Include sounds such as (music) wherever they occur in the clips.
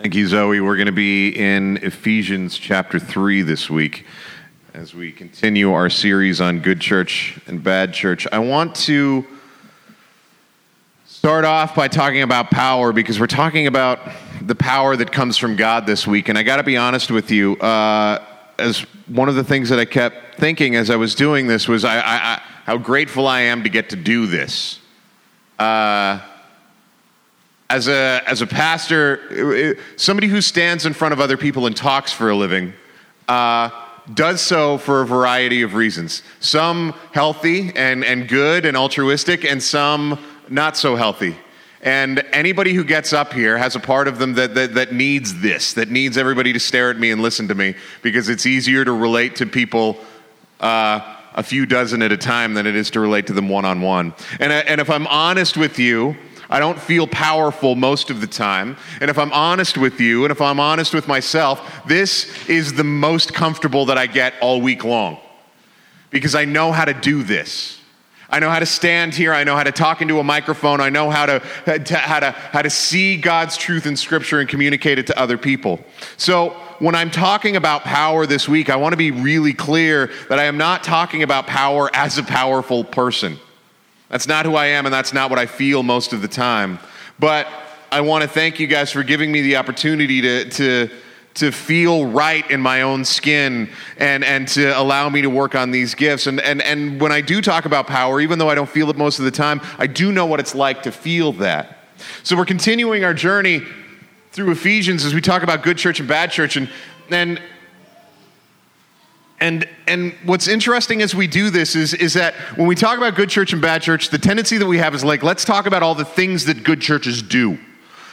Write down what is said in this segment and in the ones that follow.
Thank you, Zoe. We're going to be in Ephesians chapter 3 this week as we continue our series on good church and bad church. I want to start off by talking about power because we're talking about the power that comes from God this week. And I got to be honest with you, uh, as one of the things that I kept thinking as I was doing this was I, I, I, how grateful I am to get to do this. Uh, as a, as a pastor, somebody who stands in front of other people and talks for a living uh, does so for a variety of reasons. Some healthy and, and good and altruistic, and some not so healthy. And anybody who gets up here has a part of them that, that, that, needs this, that needs everybody to stare at me and listen to me, because it's easier to relate to people uh, a few dozen at a time than it is to relate to them one on one. And if I'm honest with you, I don't feel powerful most of the time. And if I'm honest with you, and if I'm honest with myself, this is the most comfortable that I get all week long because I know how to do this. I know how to stand here. I know how to talk into a microphone. I know how to, how to, how to see God's truth in Scripture and communicate it to other people. So, when I'm talking about power this week, I want to be really clear that I am not talking about power as a powerful person. That's not who I am, and that's not what I feel most of the time. But I want to thank you guys for giving me the opportunity to, to, to feel right in my own skin and, and to allow me to work on these gifts. And, and, and when I do talk about power, even though I don't feel it most of the time, I do know what it's like to feel that. So we're continuing our journey through Ephesians as we talk about good church and bad church. And, and and, and what's interesting as we do this is, is that when we talk about good church and bad church, the tendency that we have is like, let's talk about all the things that good churches do.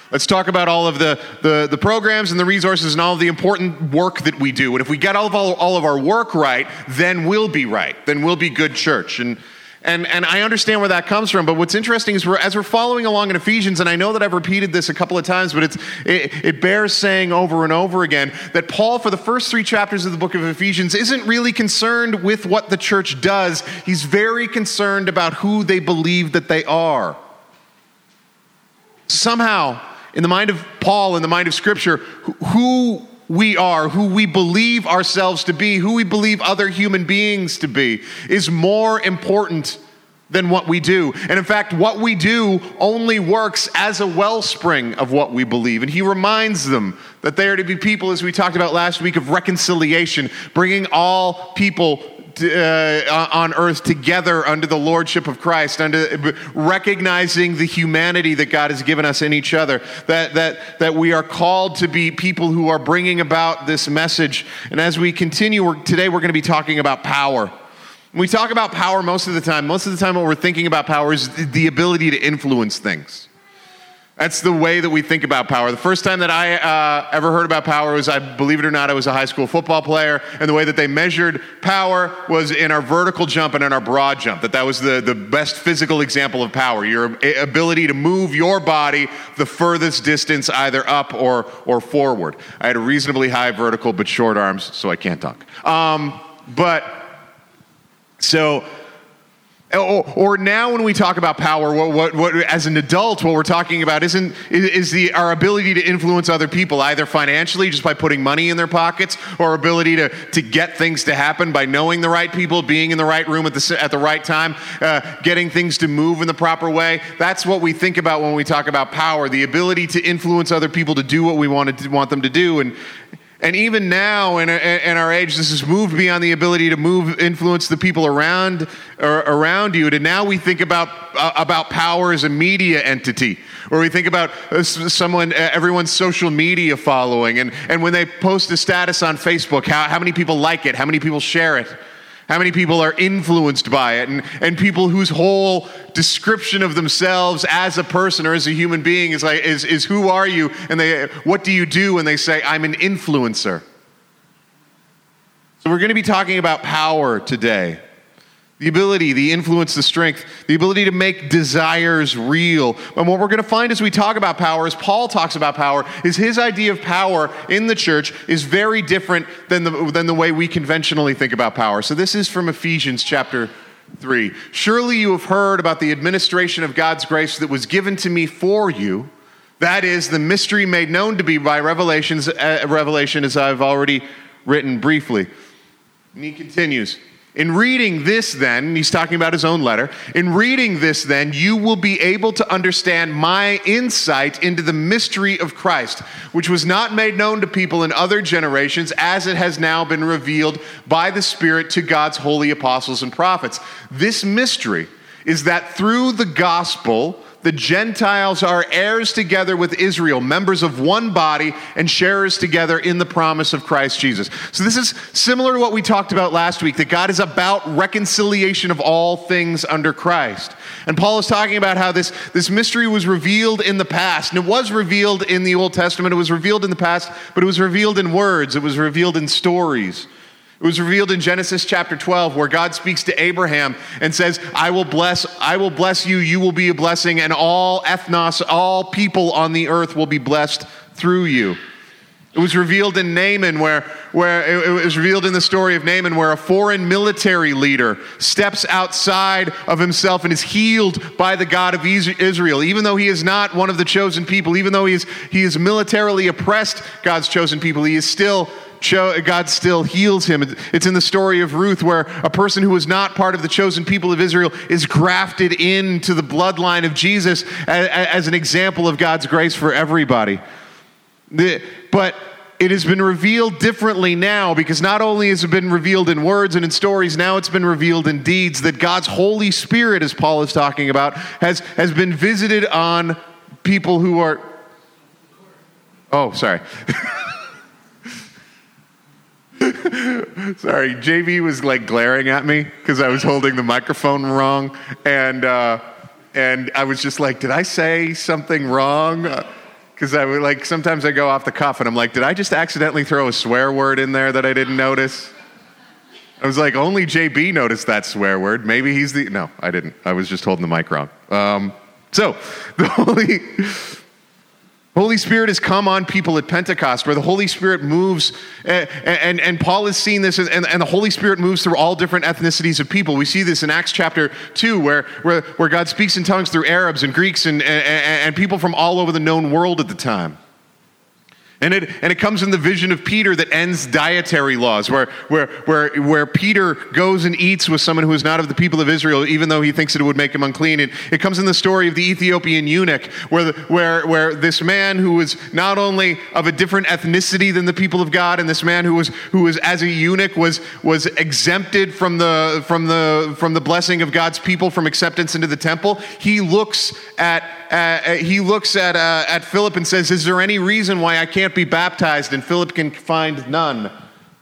Let's talk about all of the, the, the programs and the resources and all the important work that we do. And if we get all of, all, all of our work right, then we'll be right. Then we'll be good church. And, and, and I understand where that comes from, but what's interesting is we're, as we're following along in Ephesians, and I know that I've repeated this a couple of times, but it's, it, it bears saying over and over again that Paul, for the first three chapters of the book of Ephesians, isn't really concerned with what the church does. He's very concerned about who they believe that they are. Somehow, in the mind of Paul, in the mind of Scripture, who we are, who we believe ourselves to be, who we believe other human beings to be, is more important than what we do. And in fact, what we do only works as a wellspring of what we believe. And he reminds them that they are to be people, as we talked about last week, of reconciliation, bringing all people uh, on earth together under the lordship of Christ, under recognizing the humanity that God has given us in each other, that, that, that we are called to be people who are bringing about this message. And as we continue, we're, today we're going to be talking about power. When we talk about power most of the time, most of the time what we're thinking about power is the ability to influence things. That's the way that we think about power. The first time that I uh, ever heard about power was, I believe it or not, I was a high school football player, and the way that they measured power was in our vertical jump and in our broad jump. That that was the, the best physical example of power. Your ability to move your body the furthest distance, either up or or forward. I had a reasonably high vertical but short arms, so I can't dunk. Um, but so or, or, now, when we talk about power, what, what, what, as an adult, what we're talking about isn't is the our ability to influence other people, either financially, just by putting money in their pockets, or ability to to get things to happen by knowing the right people, being in the right room at the at the right time, uh, getting things to move in the proper way. That's what we think about when we talk about power: the ability to influence other people to do what we want to want them to do, and and even now, in, in, our age, this has moved beyond the ability to move, influence the people around around you. And now we think about uh, about power as a media entity, or we think about uh, someone, everyone's social media following, and and when they post a status on Facebook, how how many people like it, how many people share it. How many people are influenced by it? And, and people whose whole description of themselves as a person or as a human being is like, is, is who are you? And they, what do you do? And they say, I'm an influencer. So we're going to be talking about power today. The ability, the influence, the strength, the ability to make desires real. And what we're going to find as we talk about power, as Paul talks about power, is his idea of power in the church is very different than the, than the way we conventionally think about power. So this is from Ephesians chapter 3. Surely you have heard about the administration of God's grace that was given to me for you That is the mystery made known to be by revelations, uh, revelation, as I've already written briefly. And he continues. In reading this, then, he's talking about his own letter. In reading this, then, you will be able to understand my insight into the mystery of Christ, which was not made known to people in other generations, as it has now been revealed by the Spirit to God's holy apostles and prophets. This mystery is that through the gospel, the Gentiles are heirs together with Israel, members of one body, and sharers together in the promise of Christ Jesus. So, this is similar to what we talked about last week that God is about reconciliation of all things under Christ. And Paul is talking about how this, this mystery was revealed in the past. And it was revealed in the Old Testament, it was revealed in the past, but it was revealed in words, it was revealed in stories. It was revealed in Genesis chapter 12 where God speaks to Abraham and says, "I will bless I will bless you, you will be a blessing and all ethnos, all people on the earth will be blessed through you." It was revealed in Naaman where where it was revealed in the story of Naaman where a foreign military leader steps outside of himself and is healed by the God of Israel even though he is not one of the chosen people, even though he is he is militarily oppressed God's chosen people, he is still God still heals him. It's in the story of Ruth where a person who was not part of the chosen people of Israel is grafted into the bloodline of Jesus as an example of God's grace for everybody. But it has been revealed differently now because not only has it been revealed in words and in stories, now it's been revealed in deeds that God's Holy Spirit, as Paul is talking about, has, has been visited on people who are. Oh, sorry. (laughs) (laughs) Sorry, JV was like glaring at me because I was holding the microphone wrong, and uh, and I was just like, did I say something wrong? Because I would like sometimes I go off the cuff and I'm like, did I just accidentally throw a swear word in there that I didn't notice? I was like, only JB noticed that swear word. Maybe he's the no, I didn't. I was just holding the mic wrong. Um, so (laughs) the holy Holy Spirit has come on people at Pentecost where the Holy Spirit moves, and, and, and Paul has seen this, and, and the Holy Spirit moves through all different ethnicities of people. We see this in Acts chapter 2, where, where, where God speaks in tongues through Arabs and Greeks and, and, and people from all over the known world at the time. And it, and it comes in the vision of Peter that ends dietary laws, where, where, where, where Peter goes and eats with someone who is not of the people of Israel, even though he thinks it would make him unclean. And it comes in the story of the Ethiopian eunuch, where, the, where, where this man who was not only of a different ethnicity than the people of God, and this man who was, who was as a eunuch, was, was exempted from the, from, the, from the blessing of God's people, from acceptance into the temple, he looks at uh, he looks at, uh, at Philip and says, Is there any reason why I can't be baptized? And Philip can find none.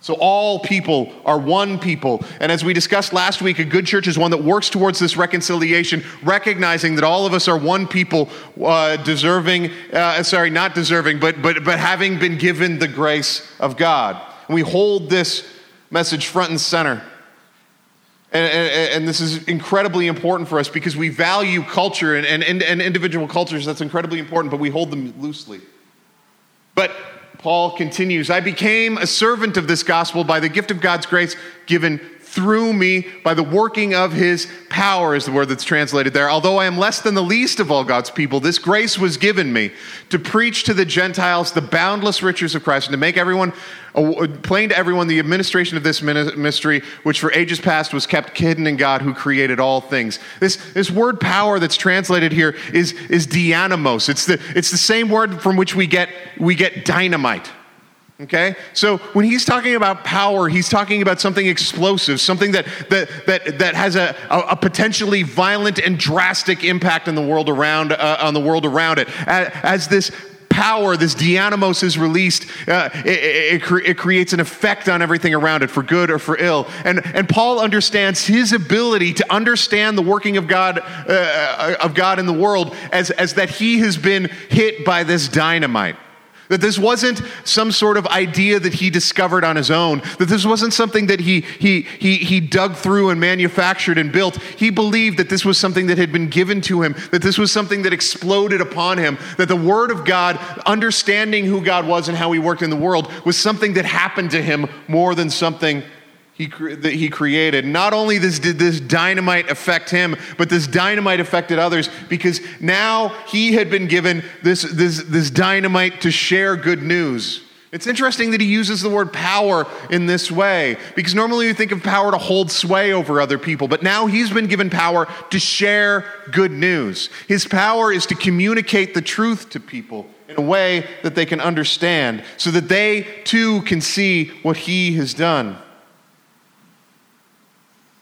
So all people are one people. And as we discussed last week, a good church is one that works towards this reconciliation, recognizing that all of us are one people, uh, deserving, uh, sorry, not deserving, but, but, but having been given the grace of God. And we hold this message front and center. And, and, and, this is incredibly important for us because we value culture and, and, and individual cultures. That's incredibly important, but we hold them loosely. Paul continues I became a servant of this gospel by the gift of God's grace given through me by the working of his power, is the word that's translated there. Although I am less than the least of all God's people, this grace was given me to preach to the Gentiles the boundless riches of Christ and to make everyone uh, plain to everyone the administration of this mystery, which for ages past was kept hidden in God who created all things. This, this word power that's translated here is, is dianamos. It's the, it's the same word from which we get, we get dynamite. Okay? So when he's talking about power, he's talking about something explosive, something that, that, that, that has a, a potentially violent and drastic impact on the world around, uh, on the world around it. As this power, this dianamos is released, uh, it, it, it, it, creates an effect on everything around it, for good or for ill. And, and Paul understands his ability to understand the working of God, uh, of God in the world as, as that he has been hit by this dynamite. That this wasn't some sort of idea that he discovered on his own. That this wasn't something that he, he, he, he dug through and manufactured and built. He believed that this was something that had been given to him, that this was something that exploded upon him, that the Word of God, understanding who God was and how he worked in the world, was something that happened to him more than something he, that he created. Not only this, did this dynamite affect him, but this dynamite affected others because now he had been given this, this, this dynamite to share good news. It's interesting that he uses the word power in this way because normally you think of power to hold sway over other people, but now he's been given power to share good news. His power is to communicate the truth to people in a way that they can understand so that they too can see what he has done.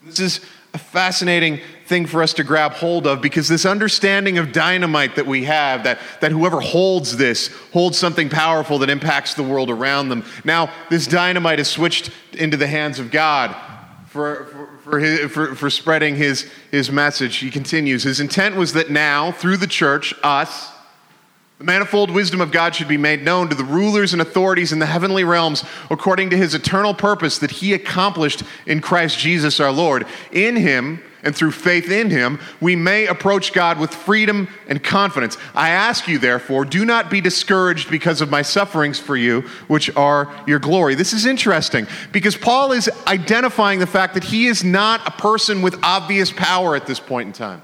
This is a fascinating thing for us to grab hold of because this understanding of dynamite that we have, that, that whoever holds this holds something powerful that impacts the world around them. Now, this dynamite is switched into the hands of God for, for, for, his, for, for spreading his, his message. He continues His intent was that now, through the church, us, the manifold wisdom of God should be made known to the rulers and authorities in the heavenly realms according to his eternal purpose that he accomplished in Christ Jesus our Lord. In him, and through faith in him, we may approach God with freedom and confidence. I ask you, therefore, do not be discouraged because of my sufferings for you, which are your glory. This is interesting because Paul is identifying the fact that he is not a person with obvious power at this point in time.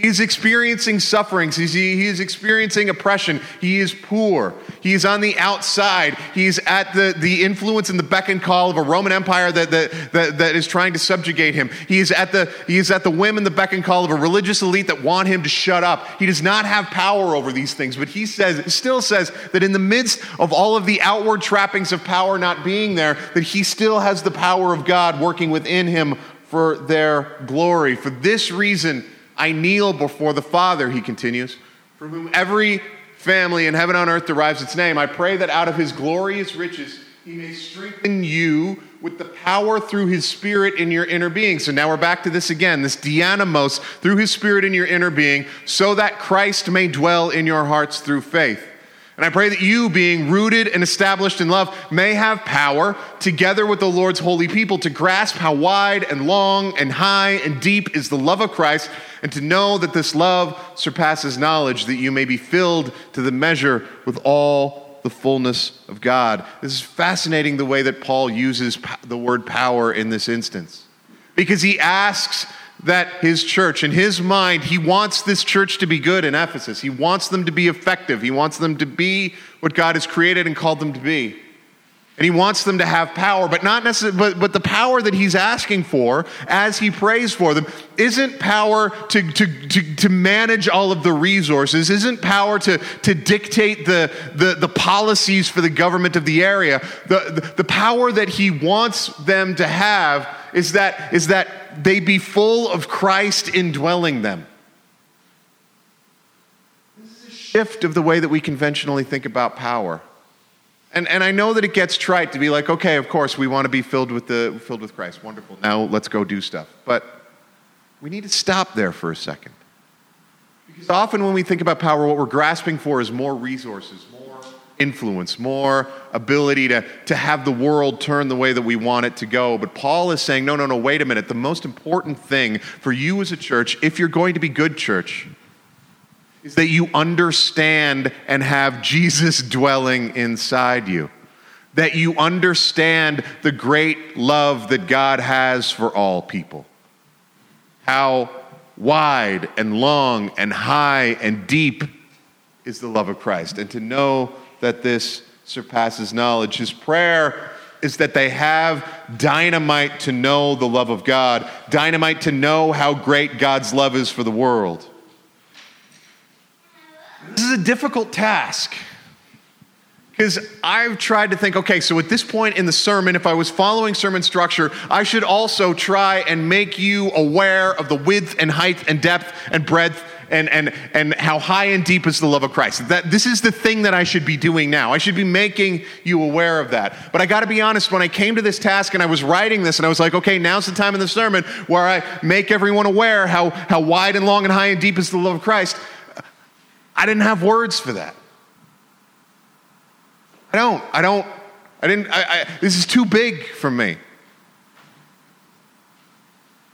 He's experiencing sufferings. He's, he is experiencing oppression. He is poor. He is on the outside. He's at the, the influence and the beck and call of a Roman Empire that, that, that, that is trying to subjugate him. He is, at the, he is at the whim and the beck and call of a religious elite that want him to shut up. He does not have power over these things, but he says, still says that in the midst of all of the outward trappings of power not being there, that he still has the power of God working within him for their glory. For this reason, I kneel before the Father, he continues, from whom every family in heaven and on earth derives its name. I pray that out of his glorious riches he may strengthen you with the power through his spirit in your inner being. So now we're back to this again, this dianamos, through his spirit in your inner being, so that Christ may dwell in your hearts through faith. And I pray that you, being rooted and established in love, may have power, together with the Lord's holy people, to grasp how wide and long and high and deep is the love of Christ, and to know that this love surpasses knowledge, that you may be filled to the measure with all the fullness of God. This is fascinating the way that Paul uses the word power in this instance. Because he asks that his church, in his mind, he wants this church to be good in Ephesus. He wants them to be effective. He wants them to be what God has created and called them to be. And he wants them to have power, but not necessarily, but, but the power that he's asking for as he prays for them isn't power to, to, to, to manage all of the resources, isn't power to, to dictate the, the, the policies for the government of the area. The, the, the power that he wants them to have is that, is that they be full of Christ indwelling them. This is a shift of the way that we conventionally think about power. And, and I know that it gets trite to be like, okay, of course, we want to be filled with, the, filled with Christ. Wonderful. Now let's go do stuff. But we need to stop there for a second. Because often when we think about power, what we're grasping for is more resources, more influence, more ability to, to have the world turn the way that we want it to go. But Paul is saying, no, no, no, wait a minute. The most important thing for you as a church, if you're going to be good church, is that you understand and have Jesus dwelling inside you. That you understand the great love that God has for all people. How wide and long and high and deep is the love of Christ. And to know that this surpasses knowledge. His prayer is that they have dynamite to know the love of God, dynamite to know how great God's love is for the world. This is a difficult task. Because I've tried to think, okay, so at this point in the sermon, if I was following sermon structure, I should also try and make you aware of the width and height and depth and breadth and, and, and how high and deep is the love of Christ. That, this is the thing that I should be doing now. I should be making you aware of that. But I got to be honest, when I came to this task and I was writing this and I was like, okay, now's the time in the sermon where I make everyone aware how, how wide and long and high and deep is the love of Christ. I didn't have words for that. I don't. I don't. I didn't. I, I, this is too big for me.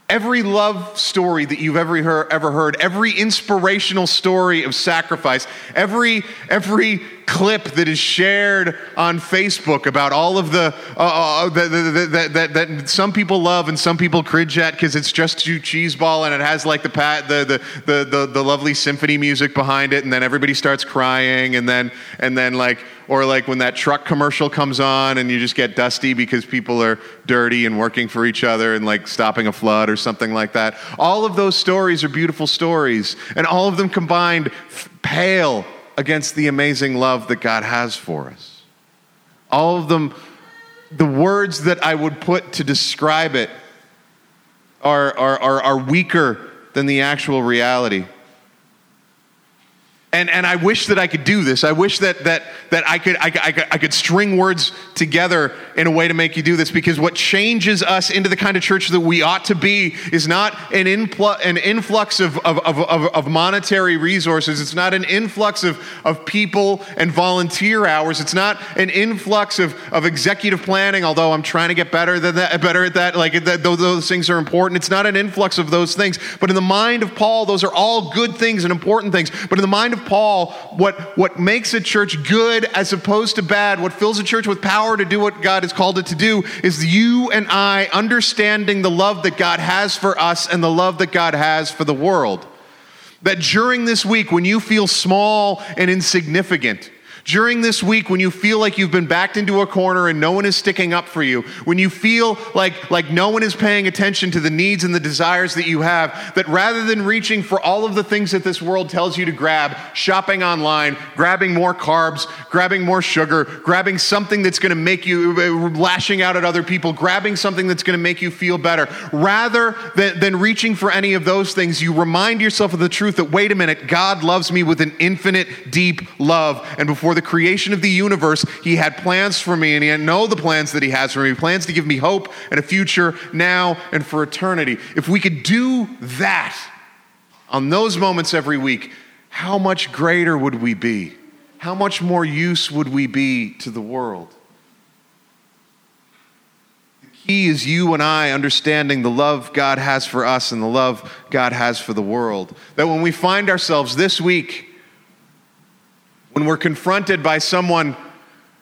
Every love story that you've ever heard, ever heard, every inspirational story of sacrifice, every, every clip that is shared on Facebook about all of the uh, uh, that, that, that, that, some people love and some people cringe at because it's just too cheeseball and it has like the, pat, the, the, the, the lovely symphony music behind it and then everybody starts crying and then and then like or like when that truck commercial comes on and you just get dusty because people are dirty and working for each other and like stopping a flood or something like that. All of those stories are beautiful stories, and all of them combined pale against the amazing love that God has for us. All of them, the words that I would put to describe it are, are, are, are weaker than the actual reality. And, and I wish that I could do this. I wish that, that, that I, could, I, I, I could string words together in a way to make you do this because what changes us into the kind of church that we ought to be is not an, influ- an influx of, of, of, of, monetary resources. It's not an influx of, of people and volunteer hours. It's not an influx of, of executive planning, although I'm trying to get better, than that, better at that. Like that, those things are important. It's not an influx of those things. But in the mind of Paul, those are all good things and important things. But in the mind of Paul, what, what makes a church good as opposed to bad, what fills a church with power to do what God has called it to do, is you and I understanding the love that God has for us and the love that God has for the world. That during this week, when you feel small and insignificant, during this week, when you feel like you've been backed into a corner and no one is sticking up for you, when you feel like, like no one is paying attention to the needs and the desires that you have, that rather than reaching for all of the things that this world tells you to grab, shopping online, grabbing more carbs, grabbing more sugar, grabbing something that's going to make you, uh, lashing out at other people, grabbing something that's going to make you feel better, rather than, than reaching for any of those things, you remind yourself of the truth that, wait a minute, God loves me with an infinite, deep love. And before the creation of the universe, He had plans for me, and He know the plans that He has for me plans to give me hope and a future now and for eternity. If we could do that on those moments every week, how much greater would we be? How much more use would we be to the world? The key is you and I understanding the love God has for us and the love God has for the world. That when we find ourselves this week, when we're confronted by someone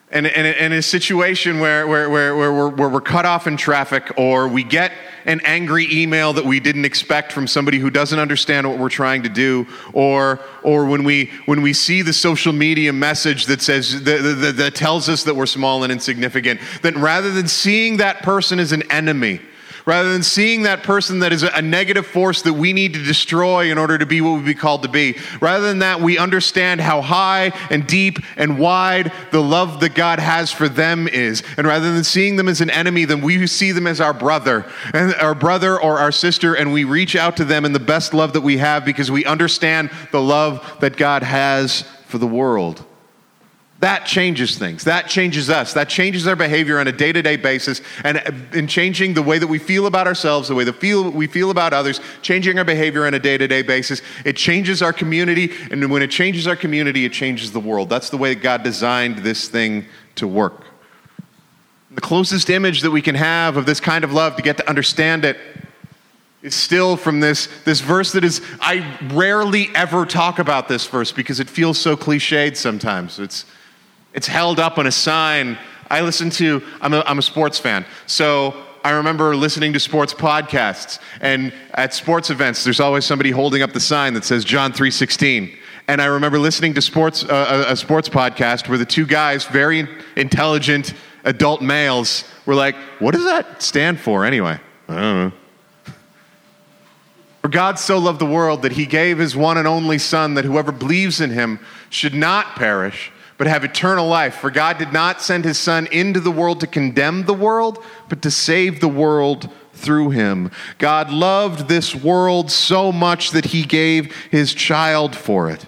in, in, in a situation where, where, where, where, we're, where we're cut off in traffic or we get an angry email that we didn't expect from somebody who doesn't understand what we're trying to do or, or when, we, when we see the social media message that says that, that, that tells us that we're small and insignificant then rather than seeing that person as an enemy rather than seeing that person that is a negative force that we need to destroy in order to be what we be called to be. Rather than that, we understand how high and deep and wide the love that God has for them is. And rather than seeing them as an enemy, then we see them as our brother, and our brother or our sister, and we reach out to them in the best love that we have because we understand the love that God has for the world. That changes things. That changes us. That changes our behavior on a day to day basis. And in changing the way that we feel about ourselves, the way that feel, we feel about others, changing our behavior on a day to day basis, it changes our community. And when it changes our community, it changes the world. That's the way that God designed this thing to work. The closest image that we can have of this kind of love to get to understand it is still from this, this verse that is, I rarely ever talk about this verse because it feels so cliched sometimes. It's it's held up on a sign. I listen to, I'm a, I'm a sports fan. So I remember listening to sports podcasts. And at sports events, there's always somebody holding up the sign that says John 3.16. And I remember listening to sports, uh, a sports podcast where the two guys, very intelligent adult males, were like, what does that stand for anyway? I don't know. For God so loved the world that he gave his one and only Son, that whoever believes in him should not perish, but have eternal life. For God did not send his Son into the world to condemn the world, but to save the world through him. God loved this world so much that he gave his child for it.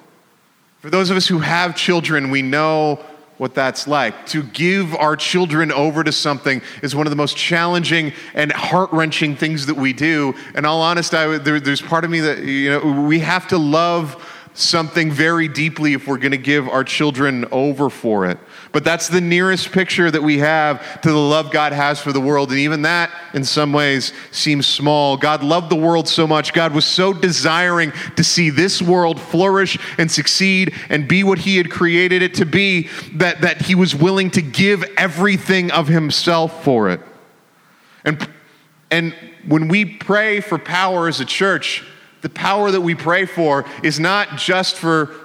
For those of us who have children, we know what that's like. To give our children over to something is one of the most challenging and heart wrenching things that we do. And all honest, I, there, there's part of me that, you know, we have to love something very deeply if we're going to give our children over for it. But that's the nearest picture that we have to the love God has for the world. And even that, in some ways, seems small. God loved the world so much. God was so desiring to see this world flourish and succeed and be what He had created it to be that, that He was willing to give everything of Himself for it. And, and when we pray for power as a church, the power that we pray for is not just for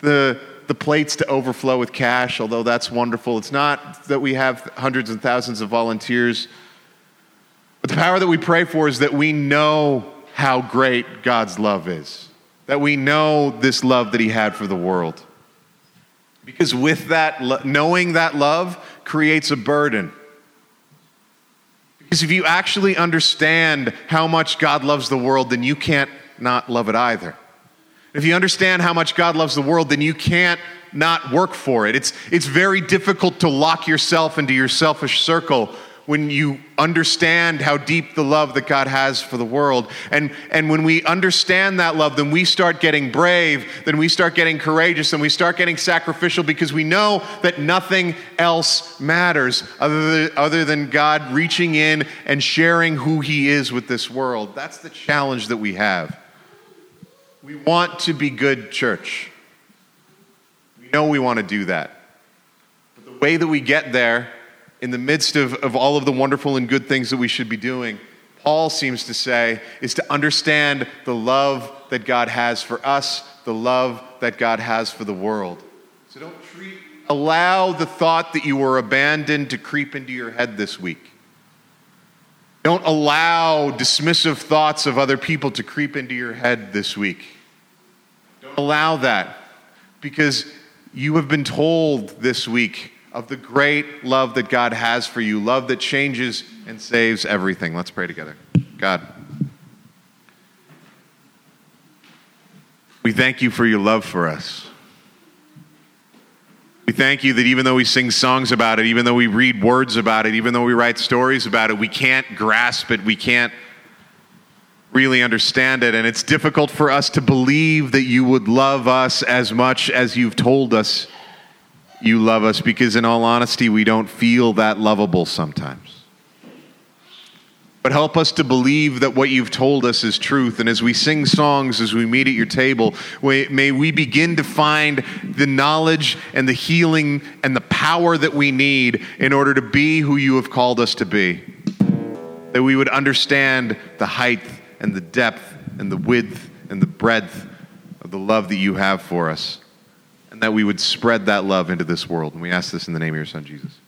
the, the plates to overflow with cash, although that's wonderful. It's not that we have hundreds and thousands of volunteers. But the power that we pray for is that we know how great God's love is, that we know this love that He had for the world. Because with that, knowing that love creates a burden. Because if you actually understand how much God loves the world, then you can't not love it either. If you understand how much God loves the world, then you can't not work for it. It's, it's very difficult to lock yourself into your selfish circle when you understand how deep the love that God has for the world. And, and when we understand that love, then we start getting brave, then we start getting courageous, and we start getting sacrificial because we know that nothing else matters other than, other than God reaching in and sharing who He is with this world. That's the challenge that we have. We want to be good church. We know we want to do that. But the way that we get there in the midst of, of all of the wonderful and good things that we should be doing, Paul seems to say, is to understand the love that God has for us, the love that God has for the world. So don't treat, allow the thought that you were abandoned to creep into your head this week. Don't allow dismissive thoughts of other people to creep into your head this week. Don't allow that because you have been told this week of the great love that God has for you, love that changes and saves everything. Let's pray together. God, we thank you for your love for us. We thank you that even though we sing songs about it, even though we read words about it, even though we write stories about it, we can't grasp it, we can't really understand it. And it's difficult for us to believe that you would love us as much as you've told us you love us because, in all honesty, we don't feel that lovable sometimes. But help us to believe that what you've told us is truth. And as we sing songs, as we meet at your table, may we begin to find the knowledge and the healing and the power that we need in order to be who you have called us to be. That we would understand the height and the depth and the width and the breadth of the love that you have for us and that we would spread that love into this world. And we ask this in the name of your Son, Jesus.